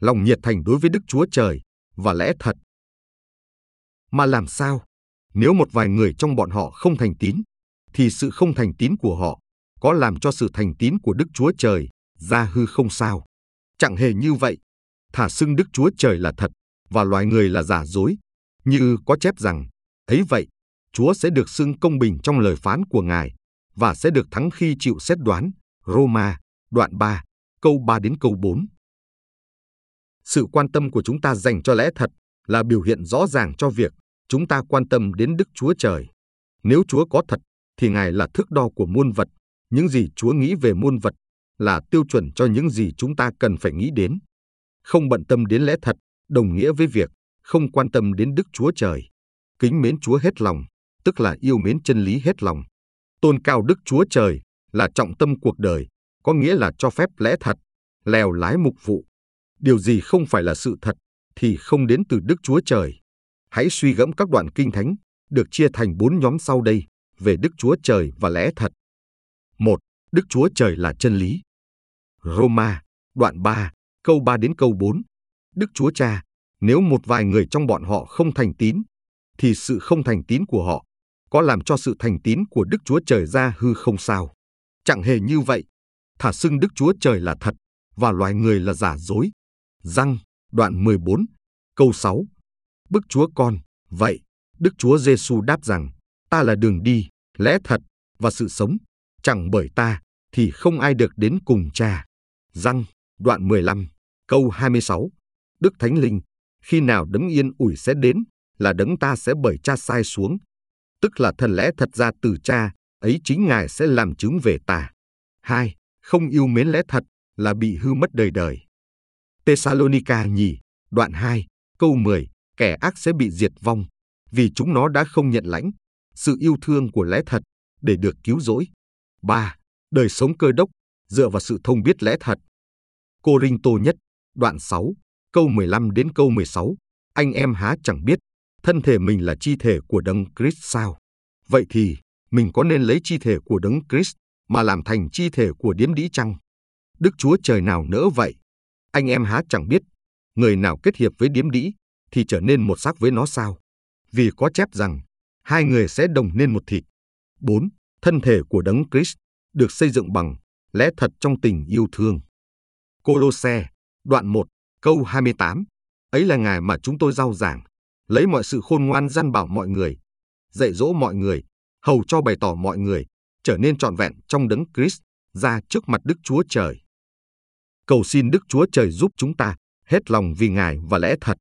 lòng nhiệt thành đối với Đức Chúa Trời và lẽ thật. Mà làm sao? Nếu một vài người trong bọn họ không thành tín, thì sự không thành tín của họ có làm cho sự thành tín của Đức Chúa Trời ra hư không sao? Chẳng hề như vậy. Thả xưng Đức Chúa Trời là thật và loài người là giả dối, như có chép rằng, ấy vậy, Chúa sẽ được xưng công bình trong lời phán của Ngài và sẽ được thắng khi chịu xét đoán. Roma, đoạn 3, câu 3 đến câu 4. Sự quan tâm của chúng ta dành cho lẽ thật là biểu hiện rõ ràng cho việc chúng ta quan tâm đến Đức Chúa Trời. Nếu Chúa có thật, thì Ngài là thước đo của muôn vật. Những gì Chúa nghĩ về muôn vật là tiêu chuẩn cho những gì chúng ta cần phải nghĩ đến. Không bận tâm đến lẽ thật đồng nghĩa với việc không quan tâm đến Đức Chúa Trời. Kính mến Chúa hết lòng, tức là yêu mến chân lý hết lòng. Tôn cao Đức Chúa Trời là trọng tâm cuộc đời, có nghĩa là cho phép lẽ thật, lèo lái mục vụ. Điều gì không phải là sự thật thì không đến từ Đức Chúa Trời. Hãy suy gẫm các đoạn kinh thánh được chia thành bốn nhóm sau đây về Đức Chúa Trời và lẽ thật. Một, Đức Chúa Trời là chân lý. Roma, đoạn 3, câu 3 đến câu 4. Đức Chúa Cha, nếu một vài người trong bọn họ không thành tín, thì sự không thành tín của họ có làm cho sự thành tín của Đức Chúa Trời ra hư không sao. Chẳng hề như vậy, thả xưng Đức Chúa Trời là thật và loài người là giả dối. Răng, đoạn 14, câu 6. Bức Chúa con, vậy, Đức Chúa Giêsu đáp rằng, ta là đường đi, lẽ thật và sự sống, chẳng bởi ta thì không ai được đến cùng cha. Răng, đoạn 15, câu 26. Đức Thánh Linh, khi nào đấng yên ủi sẽ đến, là đấng ta sẽ bởi cha sai xuống. Tức là thần lẽ thật ra từ cha, ấy chính Ngài sẽ làm chứng về ta. 2. Không yêu mến lẽ thật là bị hư mất đời đời. Thessalonica nhì, đoạn 2, câu 10, kẻ ác sẽ bị diệt vong, vì chúng nó đã không nhận lãnh sự yêu thương của lẽ thật để được cứu rỗi. 3. Đời sống cơ đốc dựa vào sự thông biết lẽ thật. Cô Rinh Tô nhất, đoạn 6, câu 15 đến câu 16, anh em há chẳng biết, thân thể mình là chi thể của Đấng Christ sao? Vậy thì, mình có nên lấy chi thể của Đấng Christ mà làm thành chi thể của điếm đĩ chăng? Đức Chúa Trời nào nỡ vậy? Anh em há chẳng biết, người nào kết hiệp với điếm đĩ thì trở nên một xác với nó sao? Vì có chép rằng, hai người sẽ đồng nên một thịt. 4. Thân thể của Đấng Christ được xây dựng bằng lẽ thật trong tình yêu thương. Colosse, đoạn 1, câu 28. Ấy là ngài mà chúng tôi giao giảng, lấy mọi sự khôn ngoan gian bảo mọi người, dạy dỗ mọi người, hầu cho bày tỏ mọi người, trở nên trọn vẹn trong đấng Christ ra trước mặt Đức Chúa Trời. Cầu xin Đức Chúa Trời giúp chúng ta hết lòng vì Ngài và lẽ thật.